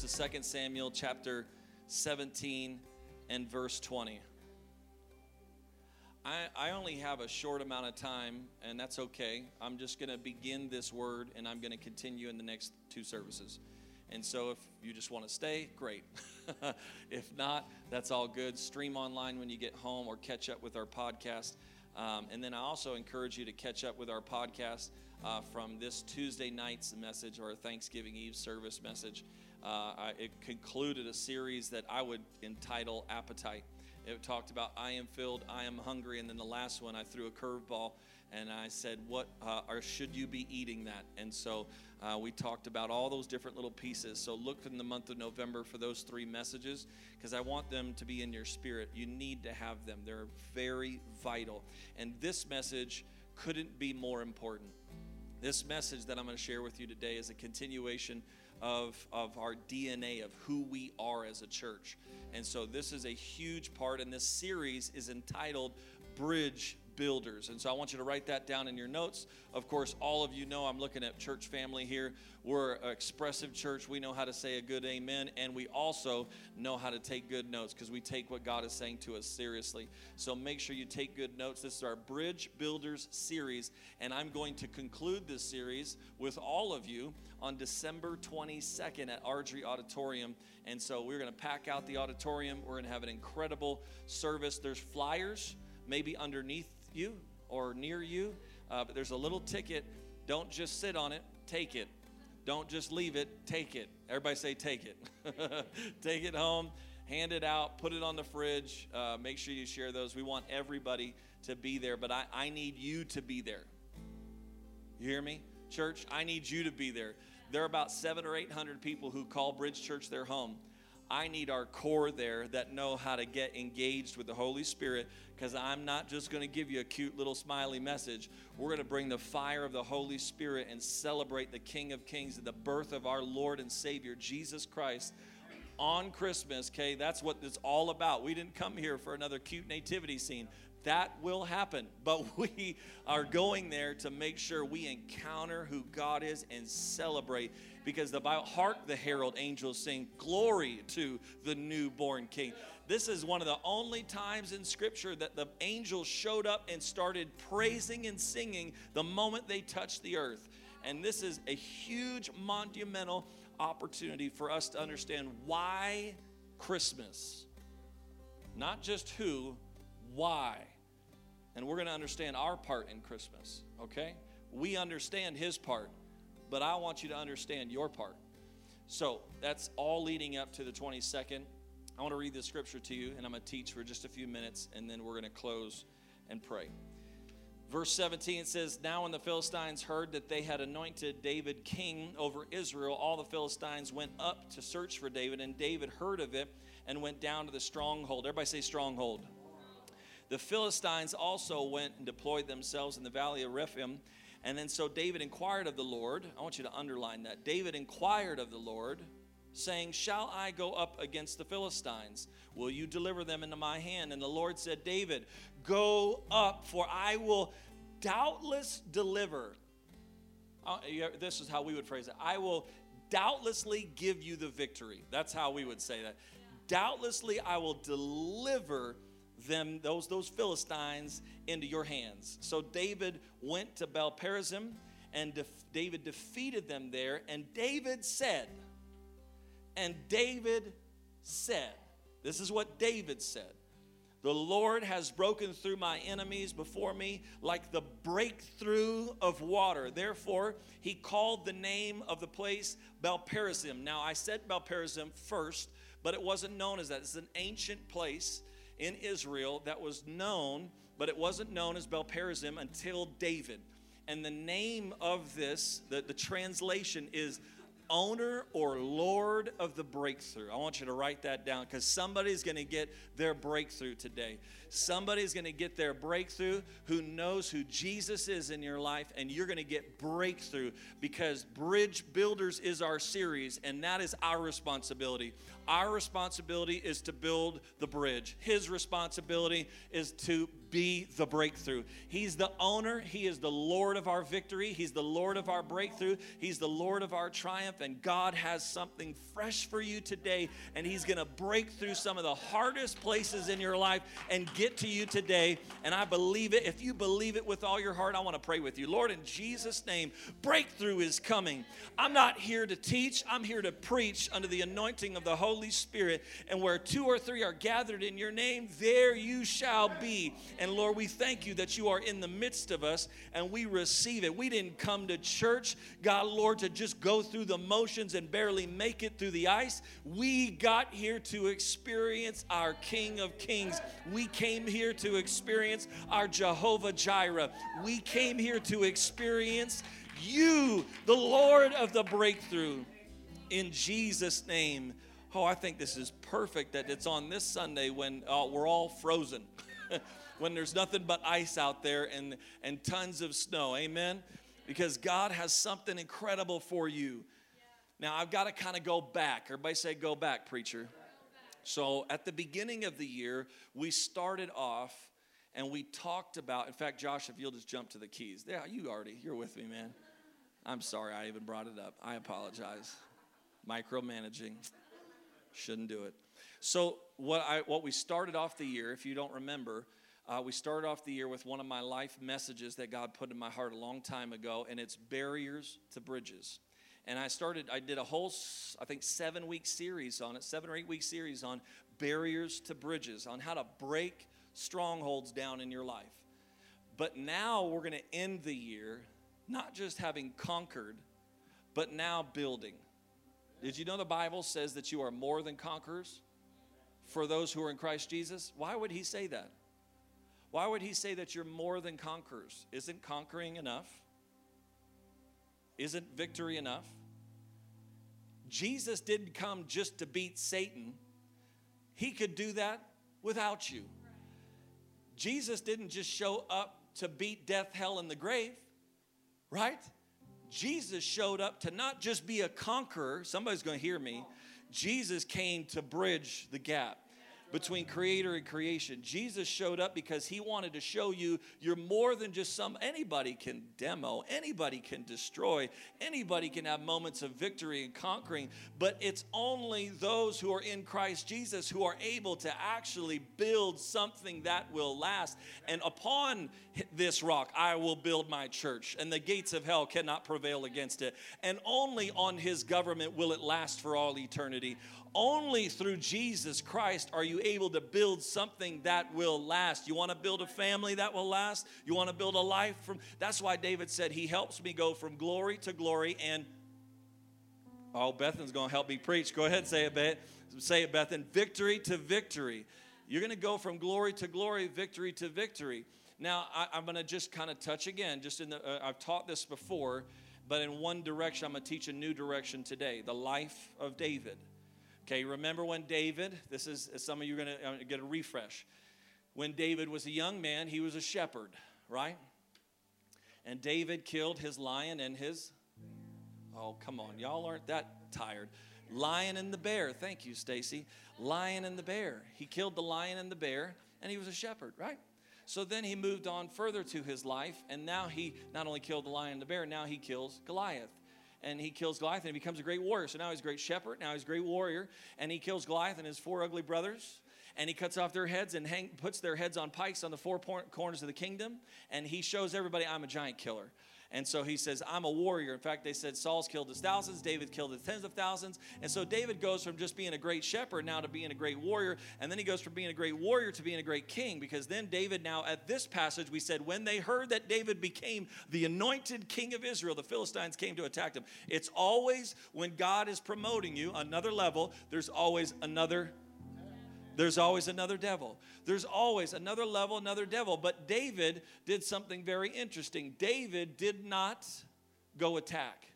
To 2 Samuel chapter 17 and verse 20. I, I only have a short amount of time, and that's okay. I'm just going to begin this word, and I'm going to continue in the next two services. And so, if you just want to stay, great. if not, that's all good. Stream online when you get home or catch up with our podcast. Um, and then I also encourage you to catch up with our podcast uh, from this Tuesday night's message or Thanksgiving Eve service message. Uh, I, it concluded a series that I would entitle Appetite. It talked about I am filled, I am hungry, and then the last one I threw a curveball and I said, "What uh, or should you be eating that?" And so uh, we talked about all those different little pieces. So look in the month of November for those three messages because I want them to be in your spirit. You need to have them. They're very vital. And this message couldn't be more important. This message that I'm going to share with you today is a continuation of, of our DNA, of who we are as a church. And so this is a huge part, and this series is entitled Bridge builders. And so I want you to write that down in your notes. Of course, all of you know I'm looking at church family here. We're an expressive church. We know how to say a good amen, and we also know how to take good notes because we take what God is saying to us seriously. So make sure you take good notes. This is our Bridge Builders series, and I'm going to conclude this series with all of you on December 22nd at Ardrey Auditorium. And so we're going to pack out the auditorium. We're going to have an incredible service. There's flyers maybe underneath you or near you, uh, but there's a little ticket. Don't just sit on it, take it. Don't just leave it, take it. Everybody say, take it. take it home, hand it out, put it on the fridge. Uh, make sure you share those. We want everybody to be there, but I, I need you to be there. You hear me? Church, I need you to be there. There are about seven or eight hundred people who call Bridge Church their home. I need our core there that know how to get engaged with the Holy Spirit because I'm not just going to give you a cute little smiley message. We're going to bring the fire of the Holy Spirit and celebrate the King of Kings and the birth of our Lord and Savior, Jesus Christ. On Christmas, okay, that's what it's all about. We didn't come here for another cute nativity scene. That will happen, but we are going there to make sure we encounter who God is and celebrate because the Bible, hark the herald angels sing, Glory to the newborn King. This is one of the only times in Scripture that the angels showed up and started praising and singing the moment they touched the earth. And this is a huge, monumental opportunity for us to understand why Christmas. Not just who, why. And we're going to understand our part in Christmas, okay? We understand his part but I want you to understand your part. So that's all leading up to the 22nd. I want to read the scripture to you, and I'm going to teach for just a few minutes, and then we're going to close and pray. Verse 17 says, Now when the Philistines heard that they had anointed David king over Israel, all the Philistines went up to search for David, and David heard of it and went down to the stronghold. Everybody say stronghold. The Philistines also went and deployed themselves in the valley of Rephaim and then so David inquired of the Lord. I want you to underline that. David inquired of the Lord, saying, Shall I go up against the Philistines? Will you deliver them into my hand? And the Lord said, David, go up, for I will doubtless deliver. Uh, this is how we would phrase it. I will doubtlessly give you the victory. That's how we would say that. Doubtlessly, I will deliver them, those, those Philistines, into your hands. So David went to Baal Perazim, and def- David defeated them there. And David said, and David said, this is what David said. The Lord has broken through my enemies before me like the breakthrough of water. Therefore, he called the name of the place Perazim. Now, I said Perazim first, but it wasn't known as that. It's an ancient place in Israel that was known, but it wasn't known as Baal Perazim until David. And the name of this, the, the translation is owner or lord of the breakthrough. I want you to write that down because somebody's going to get their breakthrough today. Somebody's going to get their breakthrough who knows who Jesus is in your life, and you're going to get breakthrough because Bridge Builders is our series, and that is our responsibility. Our responsibility is to build the bridge, His responsibility is to be the breakthrough. He's the owner, He is the Lord of our victory, He's the Lord of our breakthrough, He's the Lord of our triumph and God has something fresh for you today, and He's going to break through some of the hardest places in your life and get to you today. And I believe it. If you believe it with all your heart, I want to pray with you. Lord, in Jesus' name, breakthrough is coming. I'm not here to teach, I'm here to preach under the anointing of the Holy Spirit. And where two or three are gathered in your name, there you shall be. And Lord, we thank you that you are in the midst of us and we receive it. We didn't come to church, God, Lord, to just go through the motions and barely make it through the ice. We got here to experience our King of Kings. We came here to experience our Jehovah Jireh. We came here to experience you, the Lord of the breakthrough. In Jesus' name. Oh, I think this is perfect that it's on this Sunday when uh, we're all frozen, when there's nothing but ice out there and, and tons of snow. Amen? Because God has something incredible for you. Now, I've got to kind of go back. Everybody say, go back, preacher. So, at the beginning of the year, we started off and we talked about, in fact, Josh, if you'll just jump to the keys. Yeah, you already, you're with me, man. I'm sorry I even brought it up. I apologize. Micromanaging. Shouldn't do it. So, what, I, what we started off the year, if you don't remember, uh, we started off the year with one of my life messages that God put in my heart a long time ago, and it's barriers to bridges. And I started, I did a whole, I think, seven week series on it, seven or eight week series on barriers to bridges, on how to break strongholds down in your life. But now we're going to end the year not just having conquered, but now building. Did you know the Bible says that you are more than conquerors for those who are in Christ Jesus? Why would he say that? Why would he say that you're more than conquerors? Isn't conquering enough? Isn't victory enough? Jesus didn't come just to beat Satan, he could do that without you. Jesus didn't just show up to beat death, hell, and the grave, right? Jesus showed up to not just be a conqueror, somebody's going to hear me. Jesus came to bridge the gap between creator and creation. Jesus showed up because he wanted to show you you're more than just some anybody can demo, anybody can destroy, anybody can have moments of victory and conquering, but it's only those who are in Christ Jesus who are able to actually build something that will last. And upon this rock I will build my church, and the gates of hell cannot prevail against it. And only on his government will it last for all eternity. Only through Jesus Christ are you able to build something that will last. You want to build a family that will last? You want to build a life from That's why David said he helps me go from glory to glory and Oh, Bethan's going to help me preach. Go ahead, say it, Beth. Say it, Bethan. Victory to victory. You're going to go from glory to glory, victory to victory. Now, I, am going to just kind of touch again. Just in the, uh, I've taught this before, but in one direction, I'm going to teach a new direction today. The life of David. Okay, remember when David, this is some of you are going to uh, get a refresh. When David was a young man, he was a shepherd, right? And David killed his lion and his, oh, come on, y'all aren't that tired. Lion and the bear. Thank you, Stacy. Lion and the bear. He killed the lion and the bear, and he was a shepherd, right? So then he moved on further to his life, and now he not only killed the lion and the bear, now he kills Goliath and he kills Goliath and he becomes a great warrior. So now he's a great shepherd, now he's a great warrior, and he kills Goliath and his four ugly brothers. And he cuts off their heads and hang, puts their heads on pikes on the four corners of the kingdom. And he shows everybody, I'm a giant killer. And so he says, I'm a warrior. In fact, they said Saul's killed his thousands, David killed his tens of thousands. And so David goes from just being a great shepherd now to being a great warrior. And then he goes from being a great warrior to being a great king because then David, now at this passage, we said, when they heard that David became the anointed king of Israel, the Philistines came to attack him. It's always when God is promoting you another level, there's always another there's always another devil. There's always another level, another devil. But David did something very interesting. David did not go attack.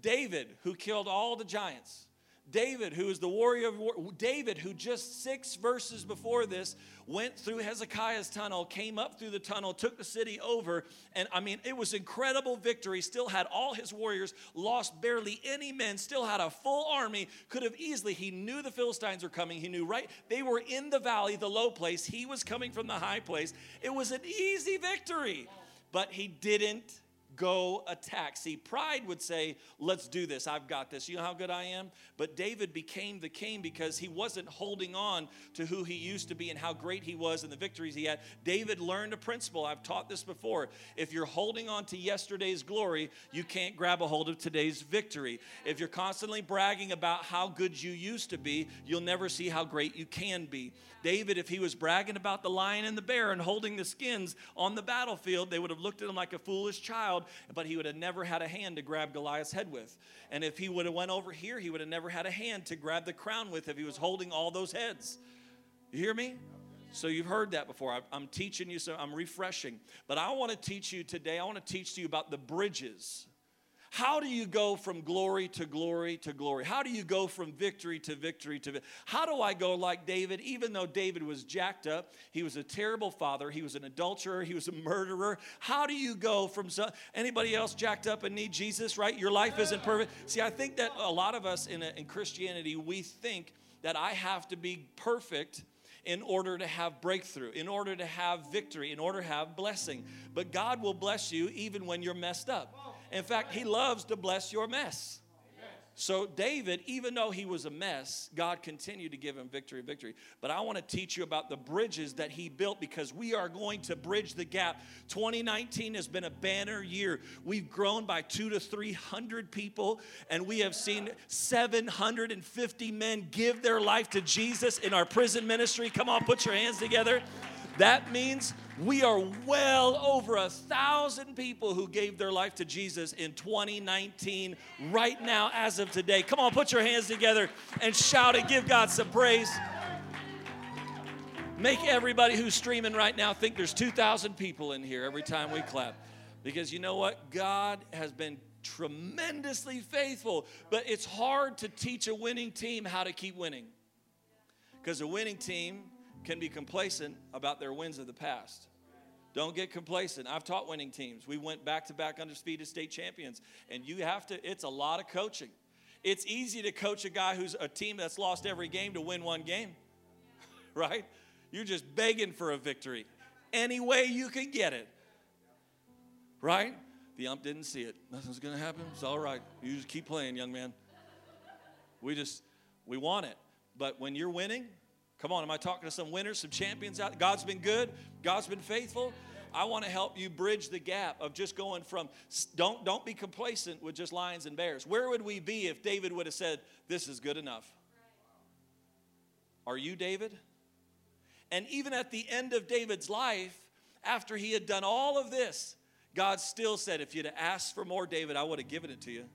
David, who killed all the giants, David, who is the warrior of war, David, who just six verses before this went through Hezekiah's tunnel, came up through the tunnel, took the city over, and I mean, it was incredible victory. Still had all his warriors, lost barely any men, still had a full army, could have easily, he knew the Philistines were coming. He knew, right? They were in the valley, the low place. He was coming from the high place. It was an easy victory, but he didn't go attack. See, pride would say, Let's do this. I've got this. You know how good I am? But David became the king because he wasn't holding on to who he used to be and how great he was and the victories he had. David learned a principle. I've taught this before. If you're holding on to yesterday's glory, you can't grab a hold of today's victory. If you're constantly bragging about how good you used to be, you'll never see how great you can be. David, if he was bragging about the lion and the bear and holding the skins on the battlefield, they would have looked at him like a foolish child, but he would have never had a hand to grab Goliath's head with. And if he would have went over here, he would have never had a hand to grab the crown with if he was holding all those heads. You hear me? So you've heard that before. I'm teaching you, so I'm refreshing. But I want to teach you today, I want to teach you about the bridges how do you go from glory to glory to glory? How do you go from victory to victory to victory? How do I go like David? Even though David was jacked up, he was a terrible father, he was an adulterer, he was a murderer. How do you go from so, anybody else jacked up and need Jesus, right? Your life isn't perfect. See, I think that a lot of us in, a, in Christianity, we think that I have to be perfect in order to have breakthrough, in order to have victory, in order to have blessing. But God will bless you even when you're messed up. In fact, He loves to bless your mess. So, David, even though he was a mess, God continued to give him victory, victory. But I want to teach you about the bridges that he built because we are going to bridge the gap. 2019 has been a banner year. We've grown by two to 300 people, and we have seen 750 men give their life to Jesus in our prison ministry. Come on, put your hands together. That means we are well over a thousand people who gave their life to Jesus in 2019, right now, as of today. Come on, put your hands together and shout it. Give God some praise. Make everybody who's streaming right now think there's 2,000 people in here every time we clap. Because you know what? God has been tremendously faithful, but it's hard to teach a winning team how to keep winning. Because a winning team can be complacent about their wins of the past. Don't get complacent. I've taught winning teams. We went back to back under speed undisputed state champions, and you have to, it's a lot of coaching. It's easy to coach a guy who's a team that's lost every game to win one game, right? You're just begging for a victory any way you can get it, right? The ump didn't see it. Nothing's going to happen. It's all right. You just keep playing, young man. We just, we want it. But when you're winning, Come on, am I talking to some winners, some champions out? God's been good, God's been faithful. I want to help you bridge the gap of just going from don't don't be complacent with just lions and bears. Where would we be if David would have said, "This is good enough"? Are you David? And even at the end of David's life, after he had done all of this, God still said, "If you'd asked for more, David, I would have given it to you."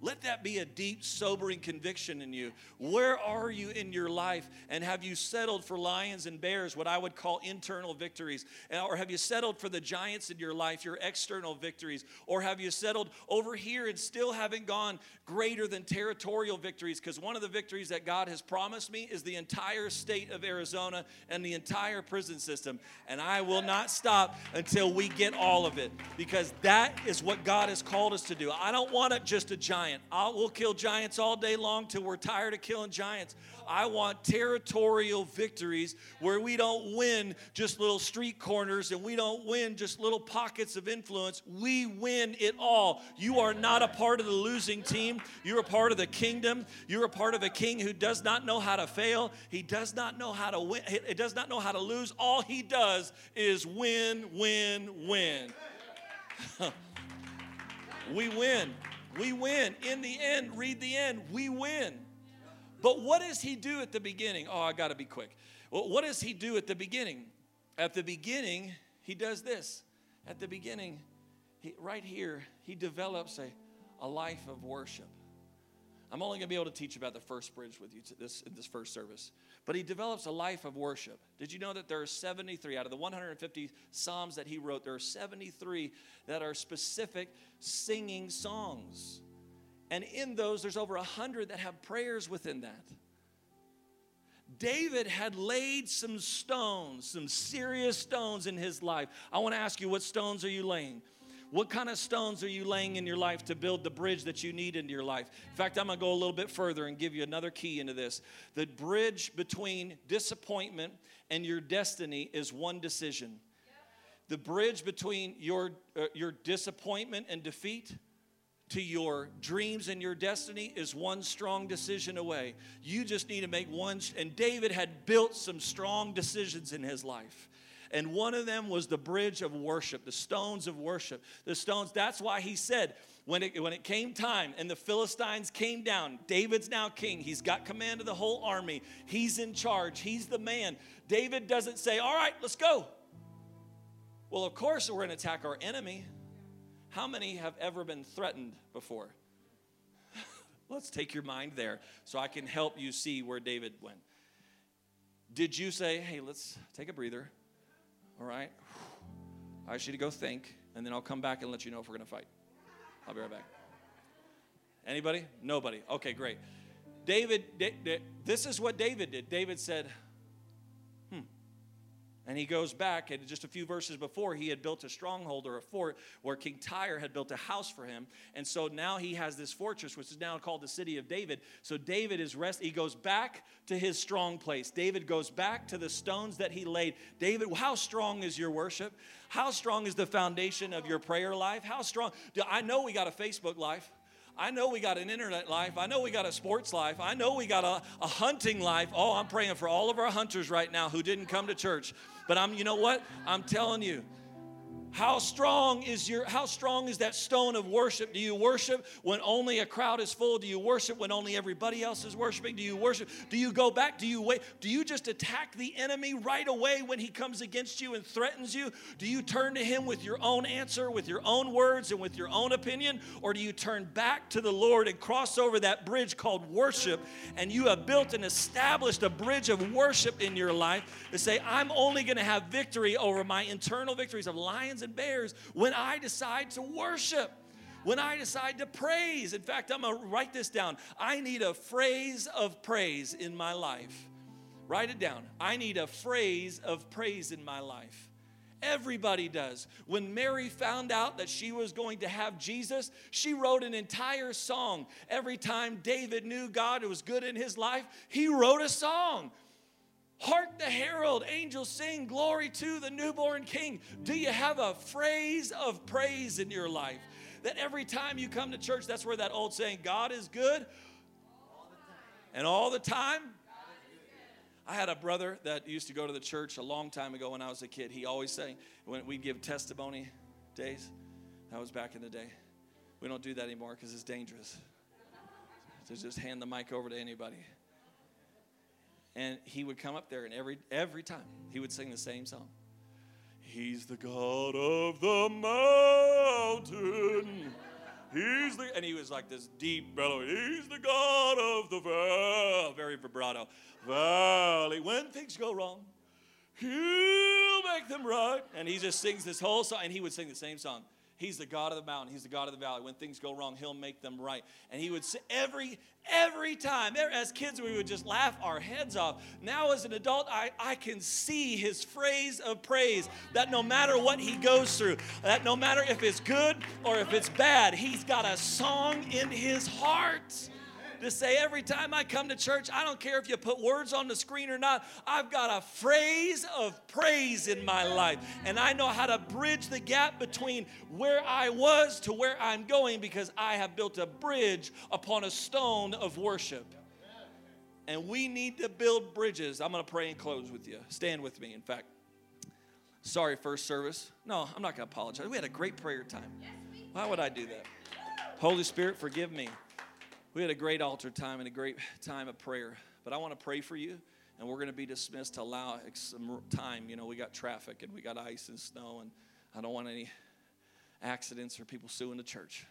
Let that be a deep, sobering conviction in you. Where are you in your life? And have you settled for lions and bears, what I would call internal victories? Or have you settled for the giants in your life, your external victories? Or have you settled over here and still haven't gone greater than territorial victories? Because one of the victories that God has promised me is the entire state of Arizona and the entire prison system. And I will not stop until we get all of it, because that is what God has called us to do. I don't want it just a giant giant. I'll, we'll kill giants all day long till we're tired of killing giants. I want territorial victories where we don't win just little street corners and we don't win just little pockets of influence. We win it all. You are not a part of the losing team. You're a part of the kingdom. You're a part of a king who does not know how to fail. He does not know how to win. He does not know how to lose. All he does is win, win, win. we win. We win. In the end, read the end, we win. But what does he do at the beginning? Oh, I got to be quick. Well, what does he do at the beginning? At the beginning, he does this. At the beginning, he, right here, he develops a, a life of worship. I'm only going to be able to teach about the first bridge with you this, in this first service. But he develops a life of worship. Did you know that there are 73 out of the 150 Psalms that he wrote, there are 73 that are specific singing songs. And in those, there's over 100 that have prayers within that. David had laid some stones, some serious stones in his life. I want to ask you, what stones are you laying? What kind of stones are you laying in your life to build the bridge that you need into your life? In fact, I'm going to go a little bit further and give you another key into this. The bridge between disappointment and your destiny is one decision. the bridge between your, uh, your disappointment and defeat to your dreams and your destiny is one strong decision away. You just need to make one. And David had built some strong decisions in his life. And one of them was the bridge of worship, the stones of worship. The stones, that's why he said, when it, when it came time and the Philistines came down, David's now king. He's got command of the whole army. He's in charge. He's the man. David doesn't say, All right, let's go. Well, of course, we're going to attack our enemy. How many have ever been threatened before? Let's take your mind there so I can help you see where David went. Did you say, hey, let's take a breather? All right. I should you to go think, and then I'll come back and let you know if we're going to fight. I'll be right back. Anybody? Nobody. Okay, great. David, this is what David did. David said, and he goes back, and just a few verses before, he had built a stronghold or a fort where King Tyre had built a house for him. And so now he has this fortress, which is now called the city of David. So David is rest. He goes back to his strong place. David goes back to the stones that he laid. David, how strong is your worship? How strong is the foundation of your prayer life? How strong? I know we got a Facebook life. I know we got an internet life. I know we got a sports life. I know we got a, a hunting life. Oh, I'm praying for all of our hunters right now who didn't come to church. But I'm, you know what? I'm telling you, how strong is your how strong is that stone of worship? Do you worship when only a crowd is full? Do you worship when only everybody else is worshiping? Do you worship? Do you go back? Do you wait? Do you just attack the enemy right away when he comes against you and threatens you? Do you turn to him with your own answer, with your own words and with your own opinion, or do you turn back to the Lord and cross over that bridge called worship and you have built and established a bridge of worship in your life to say I'm only going to have victory over my internal victories of lions lions and bears when I decide to worship when I decide to praise. In fact, I'm going to write this down. I need a phrase of praise in my life. Write it down. I need a phrase of praise in my life. Everybody does. When Mary found out that she was going to have Jesus, she wrote an entire song. Every time David knew God was good in his life, he wrote a song. Hark the herald, angels sing, glory to the newborn king. Do you have a phrase of praise in your life? That every time you come to church, that's where that old saying, God is good and all the time. I had a brother that used to go to the church a long time ago when I was a kid. He always sang, when we'd give testimony days, that was back in the day. We don't do that anymore because it's dangerous to just hand the mic over to anybody and he would come up there and every every time he would sing the same song. He's the god of the mountain. He's the and he was like this deep bellow he's the god of the valley very vibrato. Valley. When things go wrong he'll make them right. And he just sings this whole song and he would sing the same song He's the God of the mountain. He's the God of the valley. When things go wrong, He'll make them right. And He would say every every time. As kids, we would just laugh our heads off. Now, as an adult, I, I can see His phrase of praise that no matter what He goes through, that no matter if it's good or if it's bad, He's got a song in His heart to say every time I come to church, I don't care if you put words on the screen or not, I've got a phrase of praise in my life. And I know how to bridge the gap between where I was to where I'm going because I have built a bridge upon a stone of worship. And we need to build bridges. I'm going to pray and close with you. Stand with me, in fact. Sorry, first service. No, I'm not going to apologize. We had a great prayer time. Why would I do that? Holy Spirit, forgive me. We had a great altar time and a great time of prayer. But I want to pray for you, and we're going to be dismissed to allow some time. You know, we got traffic and we got ice and snow, and I don't want any accidents or people suing the church.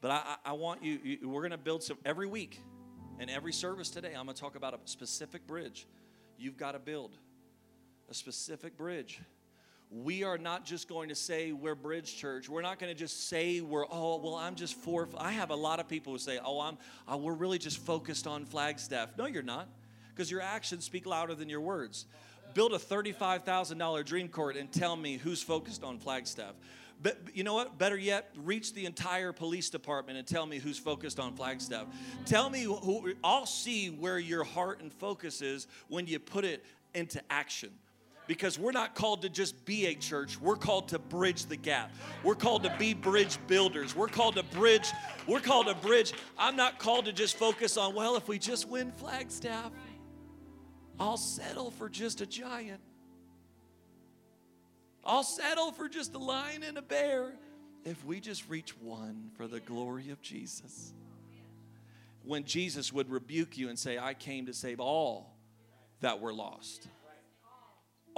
But I, I want you, you we're going to build some every week and every service today. I'm going to talk about a specific bridge. You've got to build a specific bridge we are not just going to say we're Bridge Church. We're not going to just say we're, oh, well, I'm just for. I have a lot of people who say, oh, I'm, uh, we're really just focused on Flagstaff. No, you're not, because your actions speak louder than your words. Build a $35,000 dream court and tell me who's focused on Flagstaff. But you know what? Better yet, reach the entire police department and tell me who's focused on Flagstaff. Tell me who, I'll see where your heart and focus is when you put it into action. Because we're not called to just be a church. We're called to bridge the gap. We're called to be bridge builders. We're called to bridge we're called to bridge. I'm not called to just focus on well if we just win flagstaff i'll settle for just a giant. I'll settle for just a lion and a bear if we just reach one for the glory of jesus. When jesus would rebuke you and say i came to save all that were lost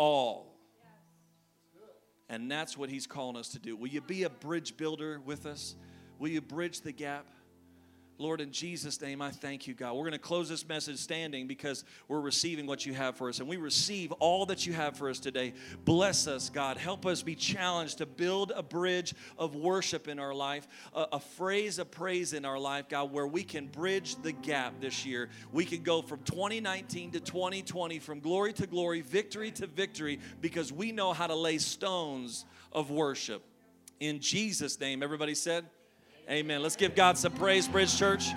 all. And that's what he's calling us to do. Will you be a bridge builder with us? Will you bridge the gap? Lord, in Jesus' name, I thank you, God. We're going to close this message standing because we're receiving what you have for us. And we receive all that you have for us today. Bless us, God. Help us be challenged to build a bridge of worship in our life, a, a phrase of praise in our life, God, where we can bridge the gap this year. We can go from 2019 to 2020, from glory to glory, victory to victory, because we know how to lay stones of worship. In Jesus' name, everybody said, Amen. Let's give God some praise, Bridge Church.